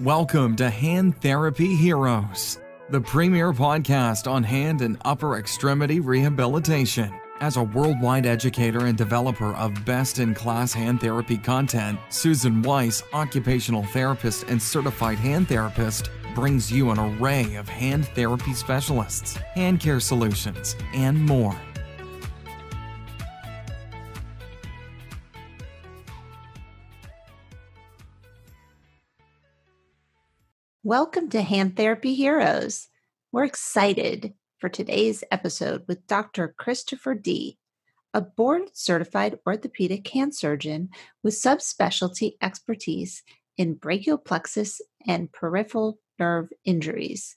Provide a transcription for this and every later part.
Welcome to Hand Therapy Heroes, the premier podcast on hand and upper extremity rehabilitation. As a worldwide educator and developer of best in class hand therapy content, Susan Weiss, occupational therapist and certified hand therapist, brings you an array of hand therapy specialists, hand care solutions, and more. Welcome to Hand Therapy Heroes. We're excited for today's episode with Dr. Christopher Dy., a board certified orthopedic hand surgeon with subspecialty expertise in brachial plexus and peripheral nerve injuries.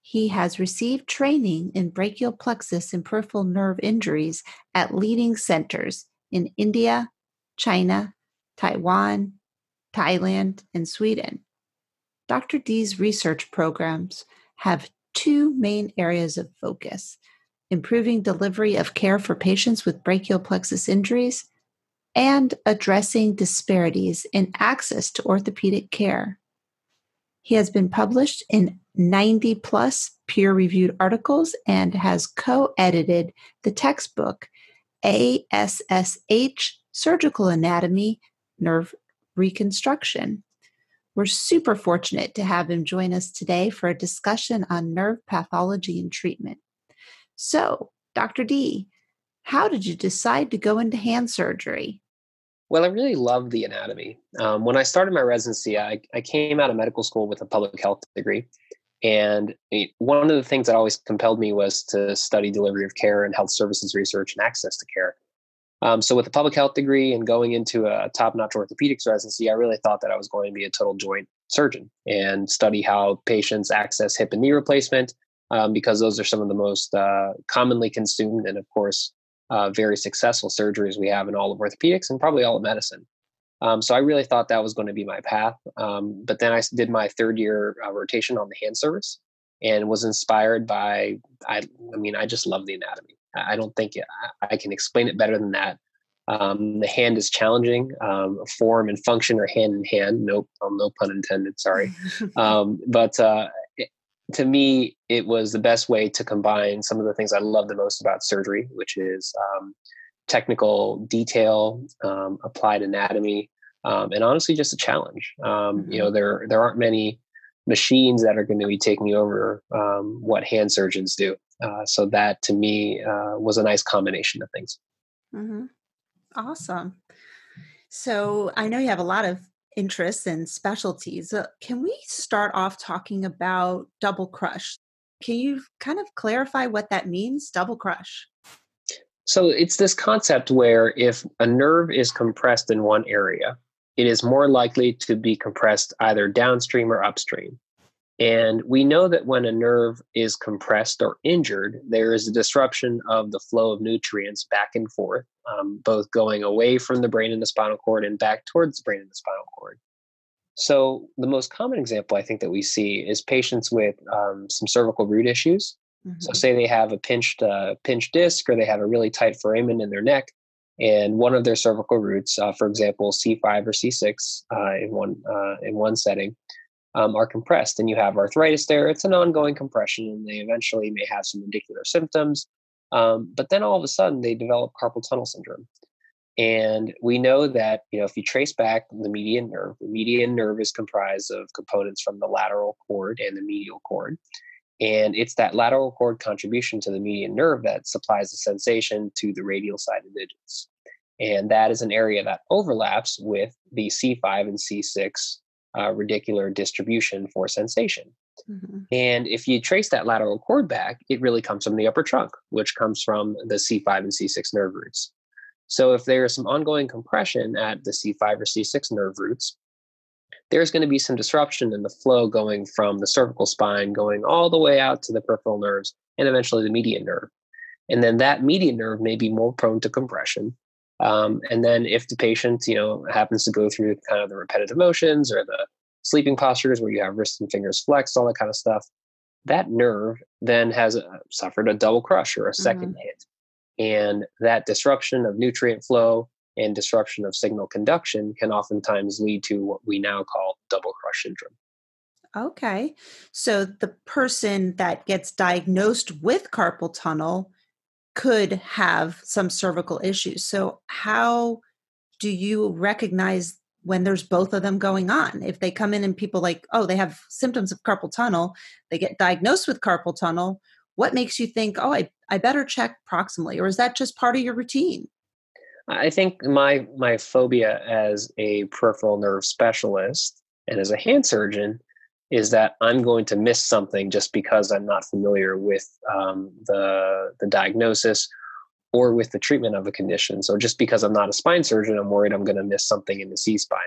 He has received training in brachial plexus and peripheral nerve injuries at leading centers in India, China, Taiwan, Thailand, and Sweden. Dr. Dy's research programs have two main areas of focus improving delivery of care for patients with brachial plexus injuries and addressing disparities in access to orthopedic care. He has been published in 90 plus peer reviewed articles and has co edited the textbook ASSH Surgical Anatomy Nerve Reconstruction we're super fortunate to have him join us today for a discussion on nerve pathology and treatment. So, Dr. Dy, how did you decide to go into hand surgery? Well, I really love the anatomy. Um, when I started my residency, I, I came out of medical school with a public health degree. And one of the things that always compelled me was to study delivery of care and health services research and access to care. Um, so with a public health degree and going into a top-notch orthopedics residency, I really thought that I was going to be a total joint surgeon and study how patients access hip and knee replacement um, because those are some of the most uh, commonly consumed and, of course, uh, very successful surgeries we have in all of orthopedics and probably all of medicine. Um, so I really thought that was going to be my path. Um, but then I did my third year uh, rotation on the hand service and was inspired by, I, I mean, I just love the anatomy. I don't think I can explain it better than that. Um, the hand is challenging. Um, form and function are hand in hand. Nope, um, no pun intended. Sorry, um, but uh, it, to me, it was the best way to combine some of the things I love the most about surgery, which is um, technical detail, um, applied anatomy, and honestly, just a challenge. Mm-hmm. You know, there there aren't many machines that are going to be taking over what hand surgeons do. Uh, so that to me uh, was a nice combination of things. Mm-hmm. Awesome. So I know you have a lot of interests and specialties. Uh, can we start off talking about double crush? Can you kind of clarify what that means, double crush? So it's this concept where if a nerve is compressed in one area, it is more likely to be compressed either downstream or upstream. And we know that when a nerve is compressed or injured, there is a disruption of the flow of nutrients back and forth, um, both going away from the brain and the spinal cord and back towards the brain and the spinal cord. So, the most common example I think that we see is patients with um, some cervical root issues. Mm-hmm. So, say they have a pinched uh, pinched disc or they have a really tight foramen in their neck, and one of their cervical roots, uh, for example, C5 or C6 uh, in one uh, in one setting, um, are compressed and you have arthritis there, it's an ongoing compression and they eventually may have some radicular symptoms. Um, but then all of a sudden they develop carpal tunnel syndrome. And we know that, you know, if you trace back the median nerve, the median nerve is comprised of components from the lateral cord and the medial cord. And it's that lateral cord contribution to the median nerve that supplies the sensation to the radial side of digits. And that is an area that overlaps with the C5 and C6 uh, radicular distribution for sensation. Mm-hmm. And if you trace that lateral cord back, it really comes from the upper trunk, which comes from the C5 and C6 nerve roots. So if there is some ongoing compression at the C5 or C6 nerve roots, there's going to be some disruption in the flow going from the cervical spine, going all the way out to the peripheral nerves, and eventually the median nerve. And then that median nerve may be more prone to compression. Um, and then if the patient, you know, happens to go through kind of the repetitive motions or the sleeping postures where you have wrists and fingers flexed, all that kind of stuff, that nerve then has a, suffered a double crush or a 2nd mm-hmm. hit. And that disruption of nutrient flow and disruption of signal conduction can oftentimes lead to what we now call double crush syndrome. Okay. So the person that gets diagnosed with carpal tunnel could have some cervical issues. So, how do you recognize when there's both of them going on? If they come in and people like, oh, they have symptoms of carpal tunnel, they get diagnosed with carpal tunnel, what makes you think, oh, I, I better check proximally? Or is that just part of your routine? I think my my phobia as a peripheral nerve specialist and as a hand surgeon is that I'm going to miss something just because I'm not familiar with um, the the diagnosis or with the treatment of a condition. So just because I'm not a spine surgeon, I'm worried I'm going to miss something in the C spine,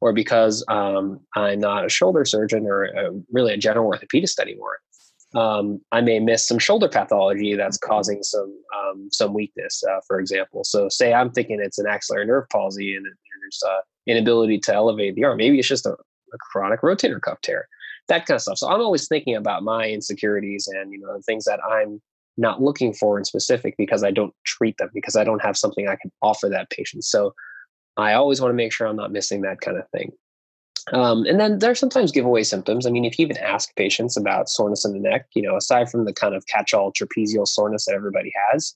or because um, I'm not a shoulder surgeon or a, really a general orthopedist anymore. Um, I may miss some shoulder pathology that's causing some um, some weakness, uh, for example. So, say I'm thinking it's an axillary nerve palsy and, and there's uh, inability to elevate the arm. Maybe it's just a, a chronic rotator cuff tear that kind of stuff. So I'm always thinking about my insecurities and you know the things that I'm not looking for in specific because I don't treat them because I don't have something I can offer that patient. So I always want to make sure I'm not missing that kind of thing. Um, and then there's sometimes giveaway symptoms. I mean, if you even ask patients about soreness in the neck, you know, aside from the kind of catch-all trapezial soreness that everybody has,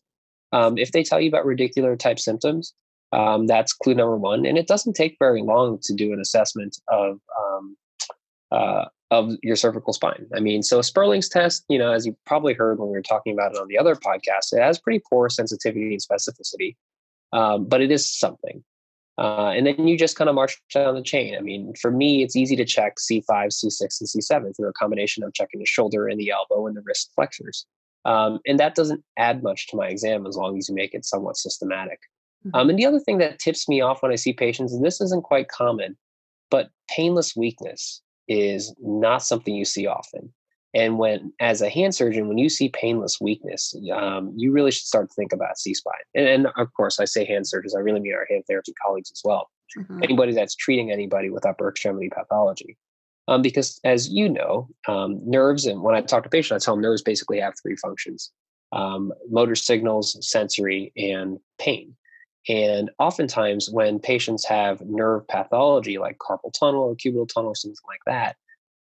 um, if they tell you about radicular type symptoms, um, that's clue number one. And it doesn't take very long to do an assessment of um, uh, of your cervical spine. I mean, so Spurling's test, you know, as you probably heard when we were talking about it on the other podcast, it has pretty poor sensitivity and specificity, um, but it is something. Uh, and then you just kind of march down the chain. I mean, for me, it's easy to check C5, C6, and C7 through a combination of checking the shoulder and the elbow and the wrist flexors. Um, and that doesn't add much to my exam as long as you make it somewhat systematic. Mm-hmm. Um, and the other thing that tips me off when I see patients, and this isn't quite common, but painless weakness is not something you see often. And when, as a hand surgeon, when you see painless weakness, um, you really should start to think about C spine. And, and, of course, I say hand surgeons, I really mean our hand therapy colleagues as well. Mm-hmm. Anybody that's treating anybody with upper extremity pathology. Um, because as you know, um, nerves, and when I talk to patients, I tell them nerves basically have three functions um, motor signals, sensory, and pain. And oftentimes, when patients have nerve pathology like carpal tunnel or cubital tunnel or something like that,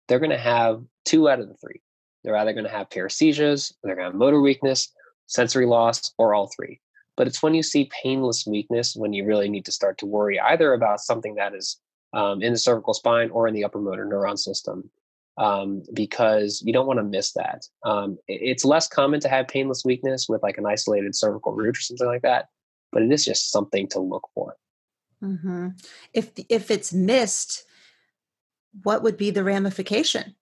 they're going to have two out of the three. They're either going to have paresthesias, they're going to have motor weakness, sensory loss, or all three. But it's when you see painless weakness when you really need to start to worry either about something that is um, in the cervical spine or in the upper motor neuron system, um, because you don't want to miss that. Um, it's less common to have painless weakness with like an isolated cervical root or something like that but it is just something to look for. Mm-hmm. If if it's missed, what would be the ramification?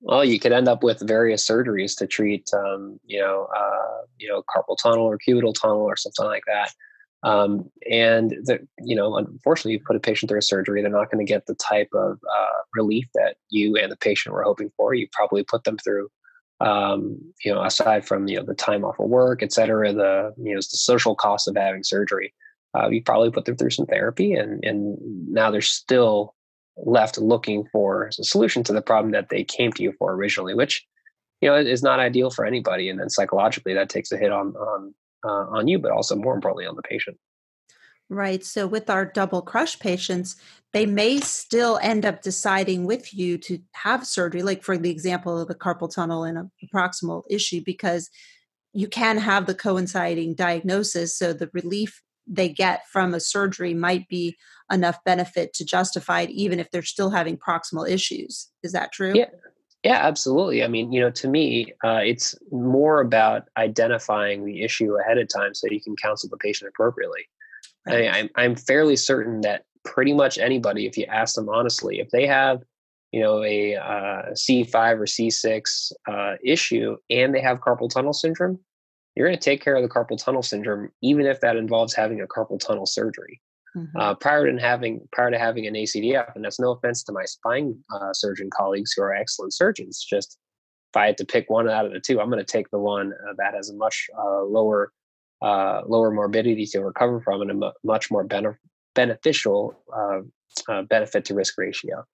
Well, you could end up with various surgeries to treat, um, you know, uh, you know, carpal tunnel or cubital tunnel or something like that. Um, and the, you know, unfortunately, you put a patient through a surgery, they're not going to get the type of uh, relief that you and the patient were hoping for. You probably put them through um, you know, aside from you know the time off of work, et cetera, the you know the social cost of having surgery, uh, you probably put them through some therapy, and and now they're still left looking for a solution to the problem that they came to you for originally, which you know is not ideal for anybody, and then psychologically that takes a hit on on uh, on you, but also more importantly on the patient. Right. So with our double crush patients, they may still end up deciding with you to have surgery, like for the example of the carpal tunnel and a proximal issue, because you can have the coinciding diagnosis. So the relief they get from a surgery might be enough benefit to justify it, even if they're still having proximal issues. Is that true? Yeah. Yeah, absolutely. I mean, you know, to me, uh, it's more about identifying the issue ahead of time so you can counsel the patient appropriately. Right. I, I'm I'm fairly certain that pretty much anybody, if you ask them honestly, if they have you know a uh, C5 or C6 uh, issue and they have carpal tunnel syndrome, you're going to take care of the carpal tunnel syndrome, even if that involves having a carpal tunnel surgery. Mm-hmm. Uh, prior to having prior to having an ACDF, and that's no offense to my spine uh, surgeon colleagues who are excellent surgeons. Just if I had to pick one out of the two, I'm going to take the one uh, that has a much uh, lower uh, lower morbidity to recover from and a much more benef- beneficial uh, uh, benefit to risk ratio.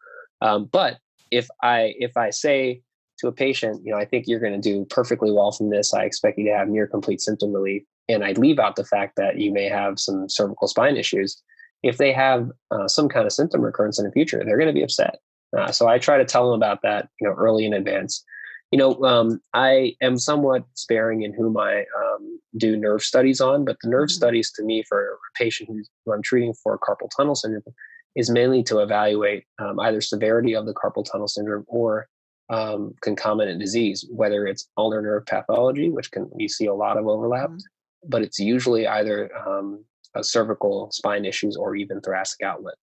Um, but if I if I say to a patient, you know, I think you're going to do perfectly well from this. I expect you to have near complete symptom relief, and I leave out the fact that you may have some cervical spine issues. If they have uh, some kind of symptom recurrence in the future, they're going to be upset. Uh, so I try to tell them about that, you know, early in advance. You know, um, I am somewhat sparing in whom I um, do nerve studies on, but the nerve mm-hmm. studies to me for a patient who I'm treating for carpal tunnel syndrome is mainly to evaluate um, either severity of the carpal tunnel syndrome or um, concomitant disease, whether it's ulnar nerve pathology, which can we see a lot of overlap, mm-hmm. but it's usually either um, cervical spine issues or even thoracic outlet.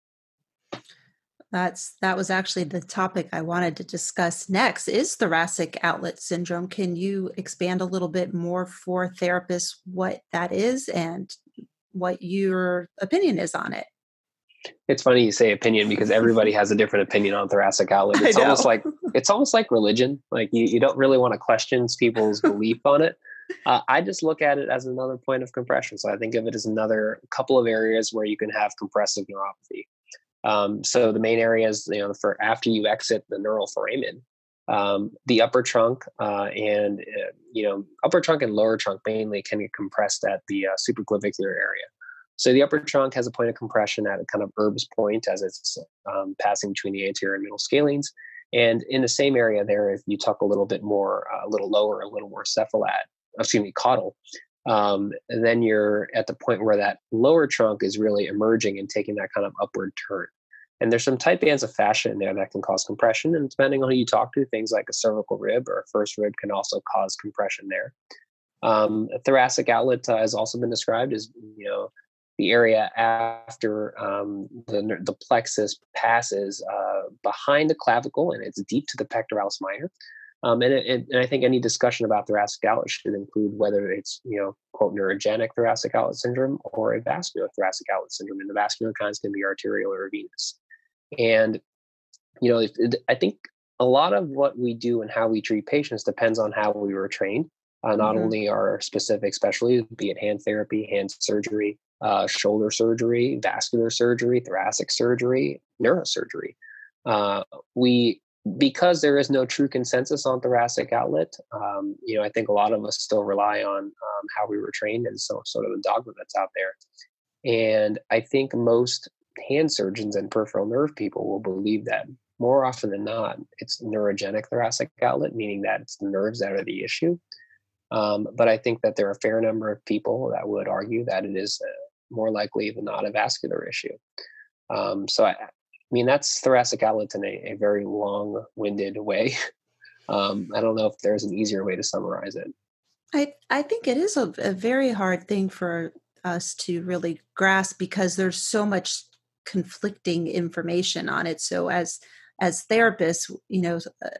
That's that was actually the topic I wanted to discuss next is thoracic outlet syndrome. Can you expand a little bit more for therapists what that is and what your opinion is on it? It's funny you say opinion because everybody has a different opinion on thoracic outlet. It's almost like it's almost like religion. Like you, you don't really want to question people's belief on it. Uh, I just look at it as another point of compression. So I think of it as another couple of areas where you can have compressive neuropathy. Um, so the main areas, you know, for after you exit the neural foramen, um, the upper trunk uh, and uh, you know upper trunk and lower trunk mainly can get compressed at the uh, supraclavicular area. So the upper trunk has a point of compression at a kind of Erb's point as it's um, passing between the anterior and middle scalenes. And in the same area there, if you tuck a little bit more, uh, a little lower, a little more cephalad, excuse me, caudal, um, then you're at the point where that lower trunk is really emerging and taking that kind of upward turn. And there's some tight bands of fascia in there that can cause compression. And depending on who you talk to, things like a cervical rib or a first rib can also cause compression there. Um, thoracic outlet uh, has also been described as, you know, the area after um, the, the plexus passes uh, behind the clavicle and it's deep to the pectoralis minor. Um, and, it, and, I think any discussion about thoracic outlet should include whether it's, you know, quote, neurogenic thoracic outlet syndrome or a vascular thoracic outlet syndrome. And the vascular kinds can be arterial or venous. And, you know, I think a lot of what we do and how we treat patients depends on how we were trained. Uh, not mm-hmm. only our specific specialties, be it hand therapy, hand surgery, uh, shoulder surgery, vascular surgery, thoracic surgery, neurosurgery. Uh, we because there is no true consensus on thoracic outlet, um, you know, I think a lot of us still rely on um, how we were trained and so sort of the dogma that's out there. And I think most hand surgeons and peripheral nerve people will believe that more often than not, it's neurogenic thoracic outlet, meaning that it's the nerves that are the issue. Um, but I think that there are a fair number of people that would argue that it is uh, more likely than not a vascular issue. Um, so, I, I, mean, that's thoracic outlet in a, a very long winded way. Um, I don't know if there's an easier way to summarize it. I, I think it is a, a very hard thing for us to really grasp because there's so much conflicting information on it. So as as therapists, you know, a,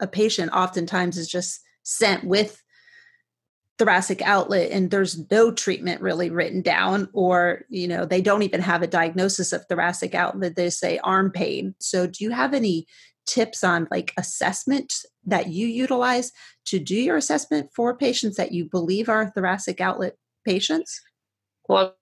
a patient oftentimes is just sent with thoracic outlet and there's no treatment really written down or you know they don't even have a diagnosis of thoracic outlet they say arm pain. So do you have any tips on like assessment that you utilize to do your assessment for patients that you believe are thoracic outlet patients? Well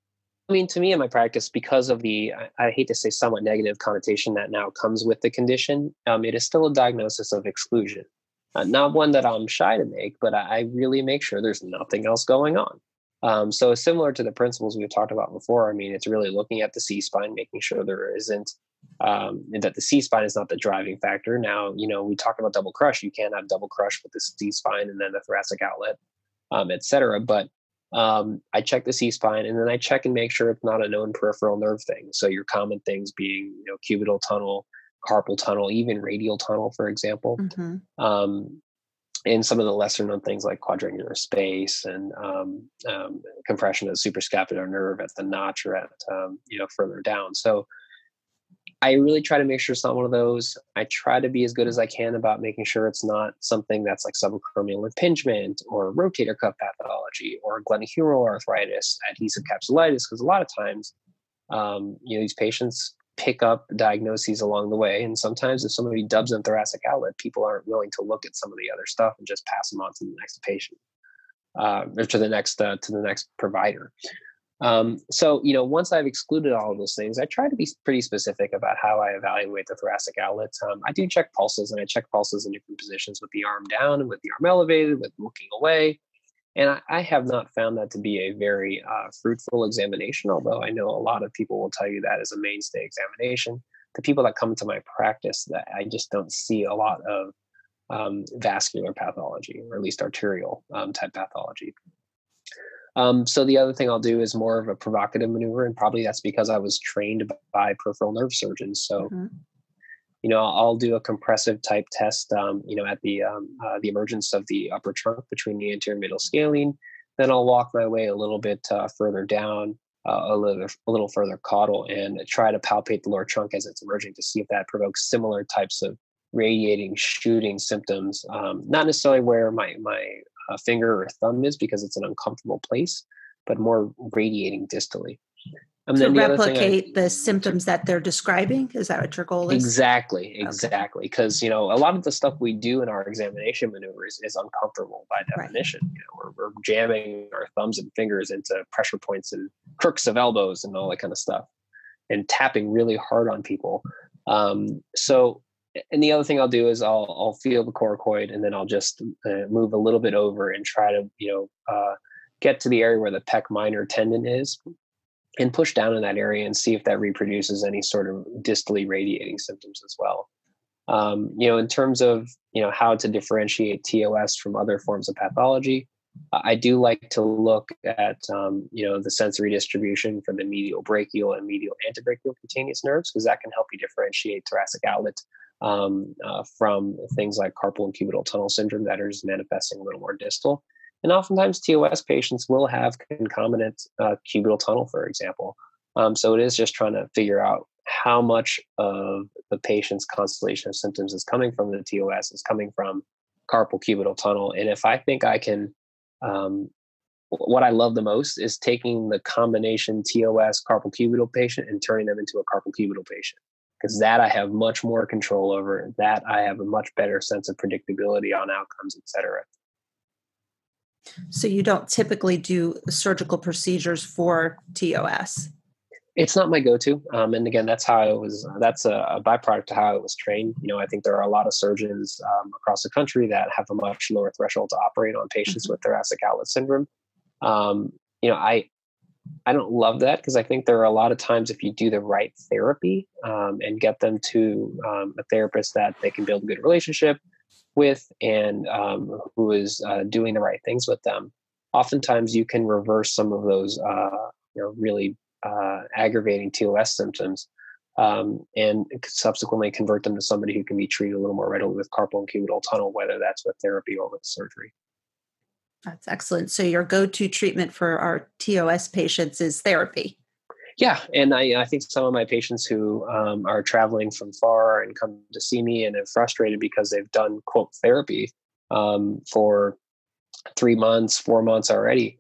i mean to me in my practice because of the i, hate to say somewhat negative connotation that now comes with the condition um, it is still a diagnosis of exclusion uh, not one that I'm shy to make, but I really make sure there's nothing else going on. Um, so similar to the principles we've talked about before, I mean, it's really looking at the C spine, making sure there isn't um, that the C spine is not the driving factor. Now, you know, we talk about double crush. You can't have double crush with the C spine and then the thoracic outlet, um, et cetera. But um, I check the C spine and then I check and make sure it's not a known peripheral nerve thing. So your common things being, you know, cubital tunnel, carpal tunnel, even radial tunnel, for example. Mm-hmm. Um, and some of the lesser known things like quadrangular space and um, um, compression of the suprascapular nerve at the notch or at um, you know further down. So I really try to make sure it's not one of those. I try to be as good as I can about making sure it's not something that's like subacromial impingement or rotator cuff pathology or glenohumeral arthritis, adhesive capsulitis, because a lot of times, um, you know, these patients pick up diagnoses along the way. And sometimes if somebody dubs in thoracic outlet, people aren't willing to look at some of the other stuff and just pass them on to the next patient uh, or to the next uh, to the next provider. Um, so, you know, once I've excluded all of those things, I try to be pretty specific about how I evaluate the thoracic outlet. Um, I do check pulses and I check pulses in different positions with the arm down and with the arm elevated, with looking away. And I, I have not found that to be a very uh, fruitful examination, although I know a lot of people will tell you that is a mainstay examination. the people that come into my practice that I just don't see a lot of um, vascular pathology, or at least arterial um, type pathology. Um, so the other thing I'll do is more of a provocative maneuver, and probably that's because I was trained by peripheral nerve surgeons. So, mm-hmm. You know, I'll do a compressive type test, um, you know, at the um, uh, the emergence of the upper trunk between the anterior middle scalene. Then I'll walk my way a little bit uh, further down, uh, a little a little further caudal, and try to palpate the lower trunk as it's emerging to see if that provokes similar types of radiating shooting symptoms. Um, not necessarily where my my uh, finger or thumb is because it's an uncomfortable place, but more radiating distally. And to replicate the, I, the, symptoms that they're describing is that what your goal is exactly exactly because okay. you know a lot of the stuff we do in our examination maneuvers is uncomfortable by definition right. you know we're, we're jamming our thumbs and fingers into pressure points and crooks of elbows and all that kind of stuff and tapping really hard on people um, so and the other thing I'll do is I'll I'll feel the coracoid and then I'll just uh, move a little bit over and try to you know uh, get to the area where the pec minor tendon is and push down in that area and see if that reproduces any sort of distally radiating symptoms as well. Um, you know, in terms of you know how to differentiate TOS from other forms of pathology, I do like to look at um, you know the sensory distribution for the medial brachial and medial antebrachial cutaneous nerves because that can help you differentiate thoracic outlet um, uh, from things like carpal and cubital tunnel syndrome that are manifesting a little more distal. And oftentimes, TOS patients will have concomitant uh, cubital tunnel, for example. Um, so it is just trying to figure out how much of the patient's constellation of symptoms is coming from the TOS, is coming from carpal cubital tunnel. And if I think I can, um, what I love the most is taking the combination TOS carpal cubital patient and turning them into a carpal cubital patient because that I have much more control over. That I have a much better sense of predictability on outcomes, et cetera. So you don't typically do surgical procedures for TOS. It's not my go-to, um, and again, that's how I was. That's a, a, byproduct of how I was trained. You know, I think there are a lot of surgeons um, across the country that have a much lower threshold to operate on patients mm-hmm. with thoracic outlet syndrome. Um, you know, I I don't love that because I think there are a lot of times if you do the right therapy um, and get them to um, a therapist that they can build a good relationship with and um, who is uh, doing the right things with them, oftentimes you can reverse some of those uh, you know really uh, aggravating TOS symptoms um, and subsequently convert them to somebody who can be treated a little more readily with carpal and cubital tunnel, whether that's with therapy or with surgery. That's excellent. So your go-to treatment for our TOS patients is therapy. Yeah, and I, I think some of my patients who um, are traveling from far and come to see me and are frustrated because they've done quote therapy um, for three months, four months already.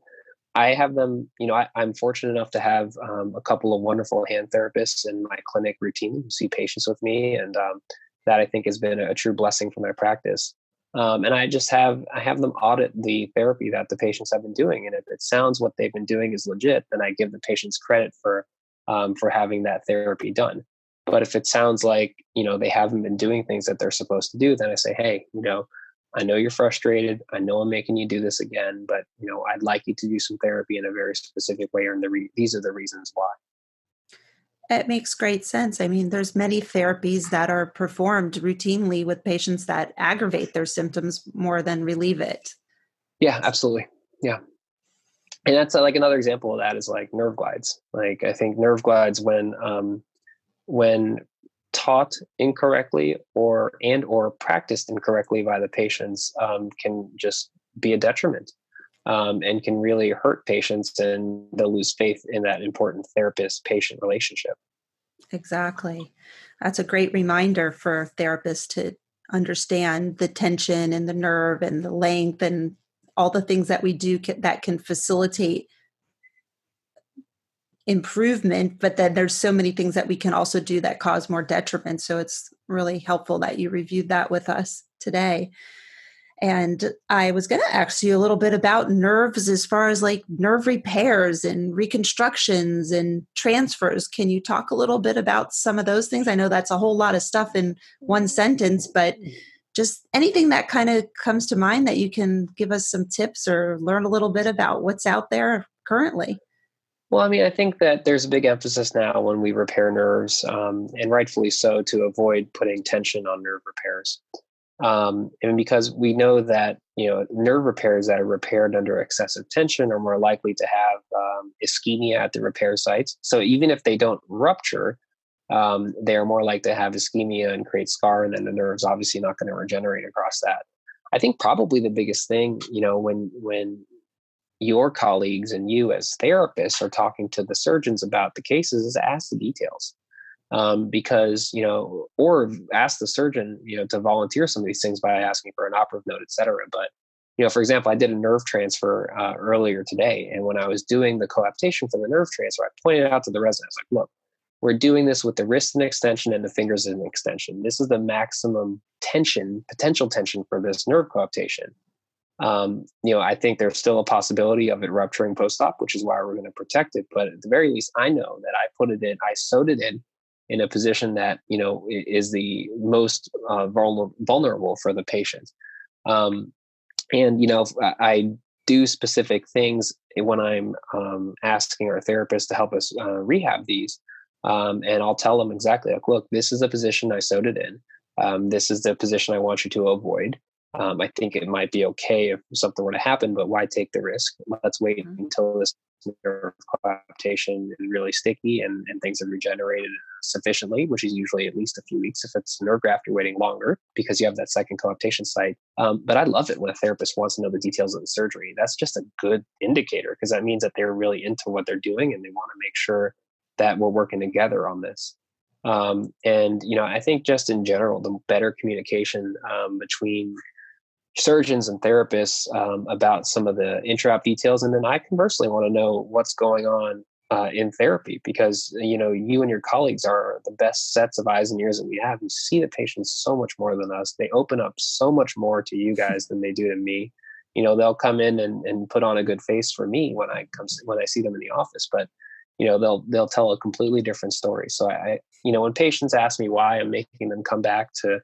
I have them, you know, I, am fortunate enough to have um, a couple of wonderful hand therapists in my clinic routinely who see patients with me, and um, that I think has been a true blessing for my practice. Um, and I just have I have them audit the therapy that the patients have been doing, and if it sounds what they've been doing is legit, then I give the patients credit for um, for having that therapy done. But if it sounds like you know they haven't been doing things that they're supposed to do, then I say, hey, you know, I know you're frustrated. I know I'm making you do this again, but you know, I'd like you to do some therapy in a very specific way, and the re- these are the reasons why. It makes great sense. I mean, there's many therapies that are performed routinely with patients that aggravate their symptoms more than relieve it. Yeah, absolutely. Yeah. And that's like another example of that is like nerve glides. Like I think nerve glides when um when taught incorrectly or and or practiced incorrectly by the patients um, can just be a detriment um, and can really hurt patients and they'll lose faith in that important therapist patient relationship. Exactly. That's a great reminder for therapists to understand the tension and the nerve and the length and all the things that we do that can facilitate improvement but then there's so many things that we can also do that cause more detriment so it's really helpful that you reviewed that with us today and I was going to ask you a little bit about nerves as far as like nerve repairs and reconstructions and transfers. Can you talk a little bit about some of those things? I know that's a whole lot of stuff in one sentence, but just anything that kind of comes to mind that you can give us some tips or learn a little bit about what's out there currently. Well, I mean, I think that there's a big emphasis now when we repair nerves, um, and rightfully so, to avoid putting tension on nerve repairs. Um, and because we know that you know nerve repairs that are repaired under excessive tension are more likely to have um, ischemia at the repair sites. So even if they don't rupture, um, they are more likely to have ischemia and create scar, and then the nerve's obviously not going to regenerate across that. I think probably the biggest thing, you know, when when your colleagues and you as therapists are talking to the surgeons about the cases is ask the details um, because you know or ask the surgeon you know to volunteer some of these things by asking for an operative note et cetera. But you know for example i did a nerve transfer uh, earlier today and when i was doing the coaptation for the nerve transfer i pointed out to the residents like look we're doing this with the wrist and extension and the fingers in extension. This is the maximum tension potential tension for this nerve coaptation. Um, you know, I think there's still a possibility of it rupturing post-op, which is why we're going to protect it. But at the very least, I know that I put it in, I sewed it in in a position that you know is the most uh, vulnerable for the patient. Um, and you know, I do specific things when I'm um, asking our therapist to help us uh, rehab these. Um, and I'll tell them exactly like, look, this is the position I sewed it in. Um, this is the position I want you to avoid. Um, I think it might be okay if something were to happen, but why take the risk? Let's wait mm-hmm. until this nerve coaptation is really sticky and, and things have regenerated sufficiently, which is usually at least a few weeks. If it's nerve graft, you're waiting longer because you have that second coaptation site. Um, but I love it when a therapist wants to know the details of the surgery. That's just a good indicator because that means that they're really into what they're doing and they want to make sure that we're working together on this. Um, and you know, I think just in general, the better communication um, between surgeons and therapists um, about some of the intraop details, and then I conversely want to know what's going on uh, in therapy because you know you and your colleagues are the best sets of eyes and ears that we have. You see the patients so much more than us. They open up so much more to you guys than they do to me. You know, they'll come in and, and put on a good face for me when I come when I see them in the office, but you know they'll they'll tell a completely different story. So I, you know, when patients ask me why I'm making them come back to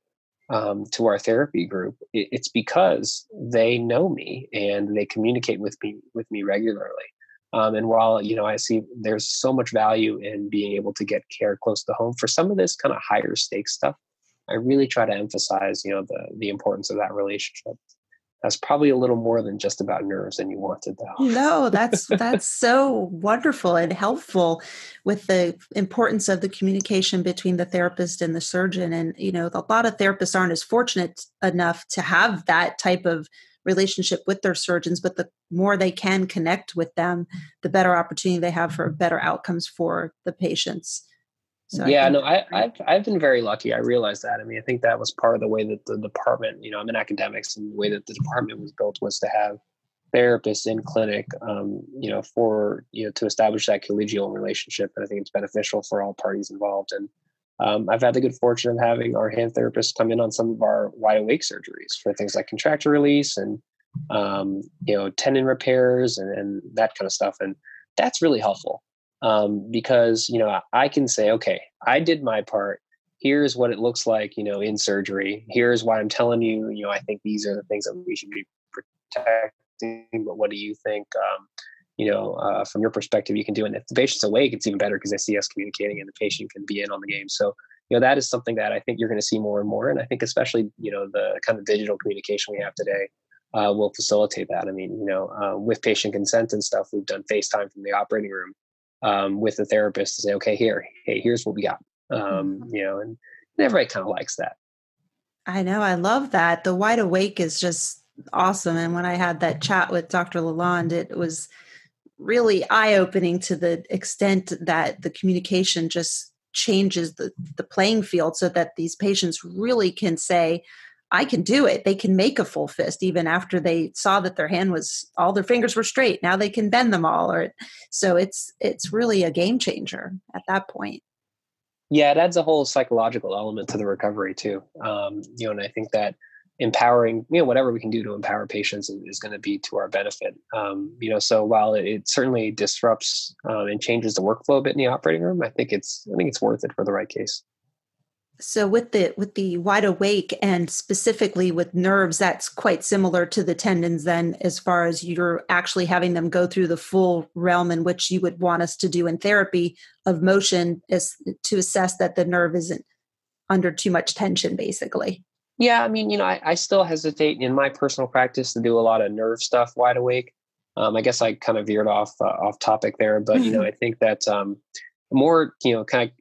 um, to our therapy group, it's because they know me and they communicate with me with me regularly. Um, and while you know I see there's so much value in being able to get care close to home for some of this kind of higher stakes stuff, I really try to emphasize you know the the importance of that relationship that's probably a little more than just about nerves than you wanted though. No that's that's so wonderful and helpful with the importance of the communication between the therapist and the surgeon and you know a lot of therapists aren't as fortunate enough to have that type of relationship with their surgeons but the more they can connect with them the better opportunity they have for better outcomes for the patients so yeah, I no, I, I've I've been very lucky. I realized that. I mean, I think that was part of the way that the department, you know, I'm in academics, and the way that the department was built was to have therapists in clinic, um, you know, for you know to establish that collegial relationship, and I think it's beneficial for all parties involved. And um, I've had the good fortune of having our hand therapists come in on some of our wide awake surgeries for things like contracture release and um, you know tendon repairs and, and that kind of stuff, and that's really helpful um, because you know I can say, okay, I did my part. Here's what it looks like, you know, in surgery. Here's why I'm telling you. You know, I think these are the things that we should be protecting. But what do you think? Um, you know, uh, from your perspective, you can do. And if the patient's awake, it's even better because they see us communicating, and the patient can be in on the game. So you know that is something that I think you're going to see more and more. And I think especially you know the kind of digital communication we have today uh, will facilitate that. I mean, you know, uh, with patient consent and stuff, we've done FaceTime from the operating room um, with the therapist to say, okay, here, hey, here's what we got. Um, mm-hmm. You know, and, and everybody kind of likes that. I know. I love that. The wide awake is just awesome. And when I had that chat with Dr. Lalonde, it was really eye opening to the extent that the communication just changes the, the playing field so that these patients really can say, I can do it. They can make a full fist even after they saw that their hand was all their fingers were straight. Now they can bend them all or so it's it's really a game changer at that point. Yeah, it adds a whole psychological element to the recovery too. Um, you know, and I think that empowering, you know, whatever we can do to empower patients is, is going to be to our benefit. Um, you know, so while it, it certainly disrupts um, and changes the workflow a bit in the operating room, I think it's I think it's worth it for the right case. So with the with the wide awake and specifically with nerves, that's quite similar to the tendons then as far as you're actually having them go through the full realm in which you would want us to do in therapy of motion is to assess that the nerve isn't under too much tension basically. Yeah, I mean, you know, I, I still hesitate in my personal practice to do a lot of nerve stuff wide awake. Um, I guess I kind of veered off uh, off topic there, but you know, I think that um, more, you know, kind of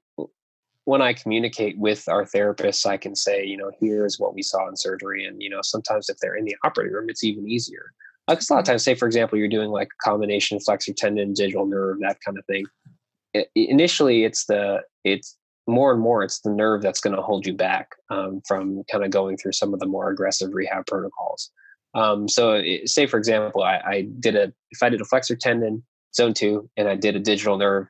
when I communicate with our therapists, I can say, you know, here's what we saw in surgery. And, you know, sometimes if they're in the operating room, it's even easier. Because a lot of times, say, for example, you're doing like a combination flexor tendon, digital nerve, that kind of thing. It, initially, it's the, it's more and more, it's the nerve that's going to hold you back um, from kind of going through some of the more aggressive rehab protocols. Um, so, it, say, for example, I, I did a, if I did a flexor tendon, zone two, and I did a digital nerve,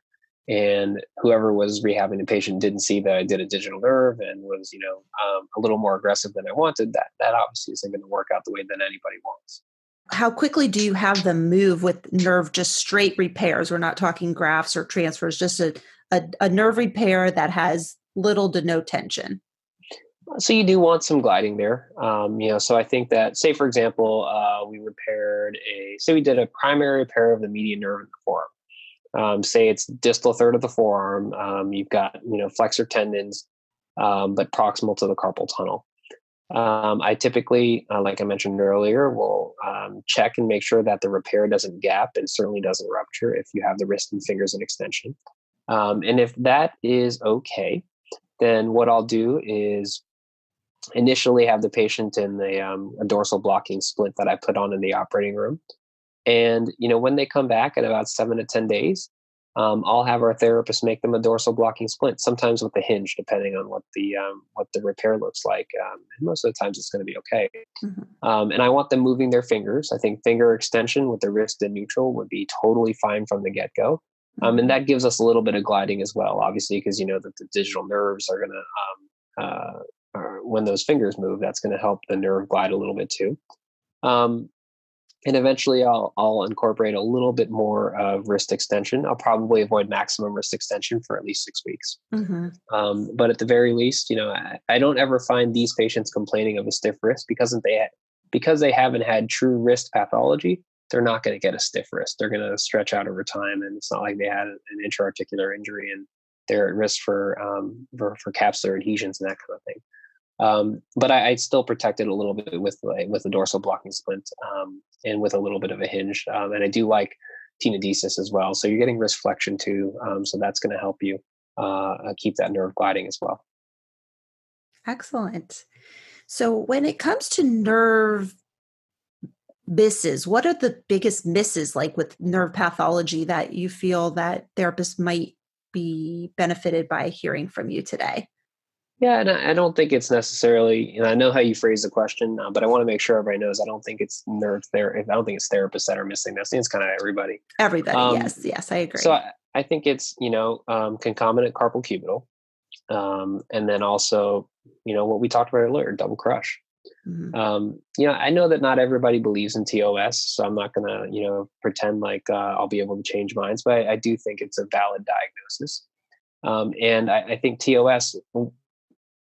and whoever was rehabbing the patient didn't see that I did a digital nerve and was, you know, um, a little more aggressive than I wanted, that that obviously isn't going to work out the way that anybody wants. How quickly do you have them move with nerve just straight repairs? We're not talking grafts or transfers, just a, a, a nerve repair that has little to no tension. So you do want some gliding there, um, you know. So I think that, say for example, uh, we repaired a, say we did a primary repair of the median nerve in the forearm um, say it's distal third of the forearm. Um, you've got you know flexor tendons, um, but proximal to the carpal tunnel. Um, I typically, uh, like I mentioned earlier, will um, check and make sure that the repair doesn't gap and certainly doesn't rupture if you have the wrist and fingers in extension. Um, and if that is okay, then what I'll do is initially have the patient in the a dorsal blocking splint that I put on in the operating room. And you know, when they come back in about seven to ten days, um, I'll have our therapist make them a dorsal blocking splint, sometimes with a hinge, depending on what the um, what the repair looks like. Um, and most of the times, it's going to be okay. Mm-hmm. Um, and I want them moving their fingers. I think finger extension with the wrist in neutral would be totally fine from the get go. Um, and mm-hmm. that gives us a little bit of gliding as well, obviously, because you know that the digital nerves are going to um, uh, when those fingers move, that's going to help the nerve glide a little bit too. Um, and eventually I'll I'll incorporate a little bit more of wrist extension. I'll probably avoid maximum wrist extension for at least six weeks. Mm-hmm. Um, but at the very least, you know, I, I, don't ever find these patients complaining of a stiff wrist because they because they haven't had true wrist pathology. They're not going to get a stiff wrist. They're going to stretch out over time, and it's not like they had an intra-articular injury and they're at risk for um, for, for capsular adhesions and that kind of thing. Um, but I, I still protect it a little bit with like, with the dorsal blocking splint um, and with a little bit of a hinge. Um, and I do like tenodesis as well. So you're getting wrist flexion too. Um, so that's going to help you uh, keep that nerve gliding as well. Excellent. So when it comes to nerve misses, what are the biggest misses like with nerve pathology that you feel that therapists might be benefited by hearing from you today? Yeah, and I don't think it's necessarily. And I know how you phrase the question, uh, but I want to make sure everybody knows. I don't think it's nerve there. I don't think it's therapists that are missing this. It's kind of everybody. Everybody, um, yes, yes, I agree. So I, I think it's you know um, concomitant carpal cubital, um, and then also you know what we talked about earlier, double crush. Mm-hmm. Um, you know, I know that not everybody believes in TOS, so I'm not going to you know pretend like uh, I'll be able to change minds, but I, I do think it's a valid diagnosis. Um, and I, I think TOS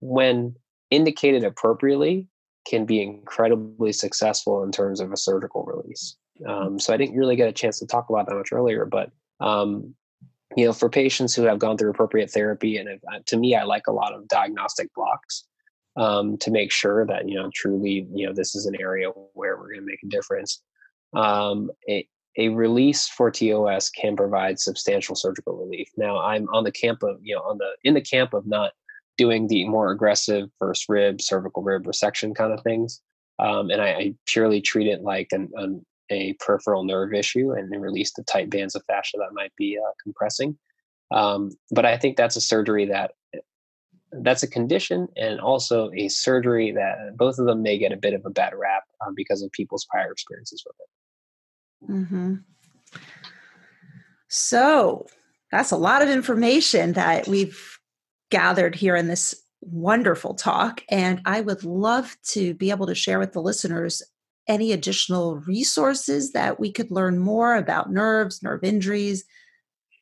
when indicated appropriately, can be incredibly successful in terms of a surgical release. Um, so I didn't really get a chance to talk about that much earlier, but um, you know, for patients who have gone through appropriate therapy, and uh, to me, I like a lot of diagnostic blocks um, to make sure that you know truly, you know, this is an area where we're going to make a difference. Um, a, a release for TOS can provide substantial surgical relief. Now, I'm on the camp of you know on the in the camp of not doing the more aggressive first rib, cervical rib resection kind of things. Um, and I, I, purely treat it like an, an, a peripheral nerve issue and release the tight bands of fascia that might be uh, compressing. Um, but I think that's a surgery that that's a condition and also a surgery that both of them may get a bit of a bad rap um, because of people's prior experiences with it. Mm-hmm. So that's a lot of information that we've gathered here in this wonderful talk. And I would love to be able to share with the listeners any additional resources that we could learn more about nerves, nerve injuries,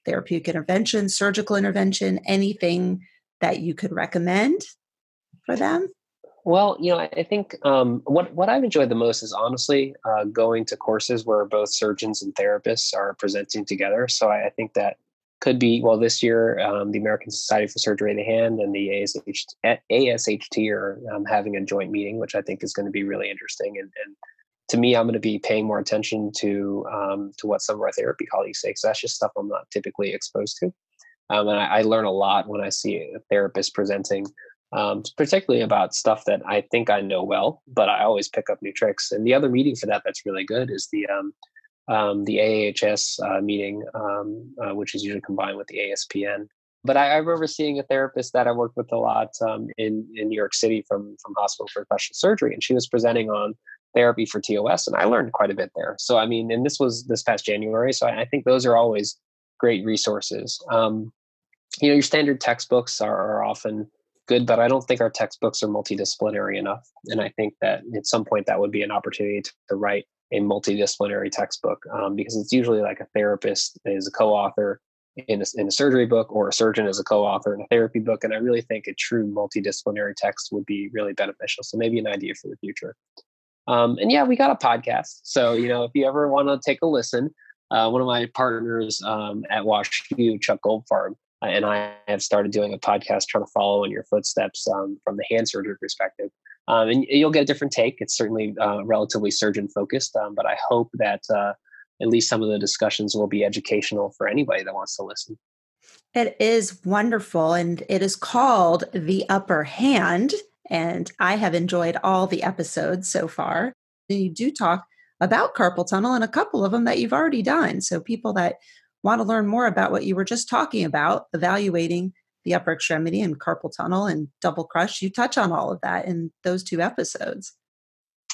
therapeutic intervention, surgical intervention, anything that you could recommend for them? Well, you know, I think um, what what I've enjoyed the most is honestly uh, going to courses where both surgeons and therapists are presenting together. So I, I think that could be well this year. Um, the American Society for Surgery of the Hand and the ASH, ASHT are um, having a joint meeting, which I think is going to be really interesting. And, and to me, I'm going to be paying more attention to um, to what some of our therapy colleagues say because that's just stuff I'm not typically exposed to. Um, and I, I, learn a lot when I see a therapist presenting um, particularly about stuff that I think I know well, but I always pick up new tricks. And the other meeting for that that's really good is the um, the AAHS uh, meeting, um, uh, which is usually combined with the ASPN. But I, I, remember seeing a therapist that I worked with a lot um, in in New York City from from Hospital for Professional Surgery, and she was presenting on therapy for TOS, and I learned quite a bit there. So I mean, and this was this past January, so I, I think those are always great resources. Um, you know, your standard textbooks are, are often good, but I don't think our textbooks are multidisciplinary enough. And I think that at some point that would be an opportunity to, to write a multidisciplinary textbook um, because it's usually like a therapist is a co-author in a, in a surgery book or a surgeon is a co-author in a therapy book. And I really think a true multidisciplinary text would be really beneficial. So maybe an idea for the future. Um, and yeah, we got a podcast. So, you know, if you ever want to take a listen, uh, one of my partners um, at WashU, Chuck Goldfarb, uh, and I have started doing a podcast trying to follow in your footsteps um, from the hand surgery perspective. Um, and you'll get a different take. It's certainly uh, relatively surgeon focused, um, but I hope that uh, at least some of the discussions will be educational for anybody that wants to listen. It is wonderful, and it is called The Upper Hand. And I have enjoyed all the episodes so far. You do talk about carpal tunnel and a couple of them that you've already done. So people that want to learn more about what you were just talking about, evaluating the upper extremity and carpal tunnel and double crush, you touch on all of that in those two episodes.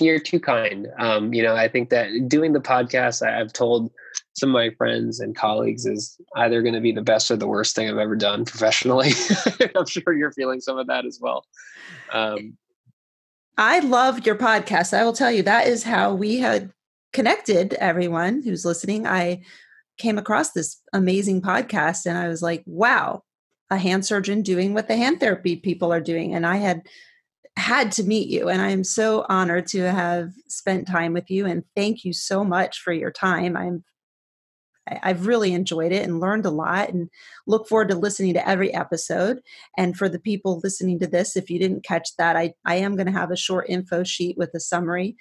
You're too kind. Um, you know, I think that doing the podcast, I, have told some of my friends and colleagues is either going to be the best or the worst thing I've ever done professionally. I'm sure you're feeling some of that as well. Um, I love your podcast. I will tell you that is how we had connected everyone who's listening. I came across this amazing podcast and I was like, wow, a hand surgeon doing what the hand therapy people are doing. And I had had to meet you. And I am so honored to have spent time with you. And thank you so much for your time. I'm I've really enjoyed it and learned a lot and look forward to listening to every episode. And for the people listening to this, if you didn't catch that, I, I am going to have a short info sheet with a summary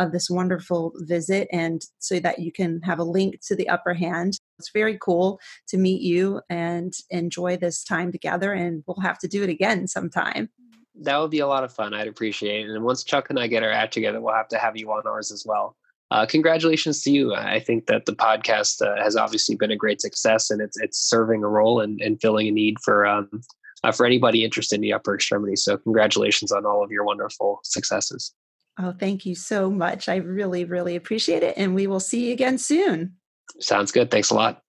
of this wonderful visit and so that you can have a link to the upper hand. It's very cool to meet you and enjoy this time together and we'll have to do it again sometime. That would be a lot of fun. I'd appreciate it. And once Chuck and I get our act together, we'll have to have you on ours as well. Uh, congratulations to you. I think that the podcast uh, has obviously been a great success and it's it's serving a role and, and filling a need for um, uh, for anybody interested in the upper extremity. So congratulations on all of your wonderful successes. Oh, thank you so much. I really, really appreciate it. And we will see you again soon. Sounds good. Thanks a lot.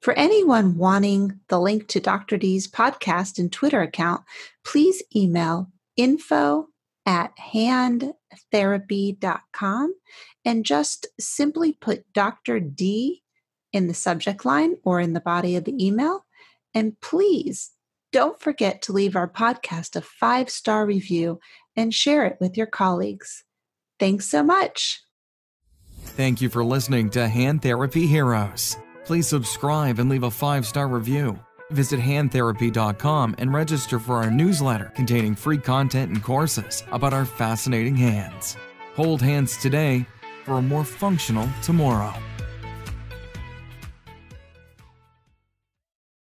For anyone wanting the link to Dr. Dy's podcast and Twitter account, please email info at handtherapy.com and just simply put Dr. D in the subject line or in the body of the email. And please don't forget to leave our podcast a five star review and share it with your colleagues. Thanks so much. Thank you for listening to Hand Therapy Heroes. Please subscribe and leave a five star review. Visit handtherapy.com and register for our newsletter containing free content and courses about our fascinating hands. Hold hands today for a more functional tomorrow.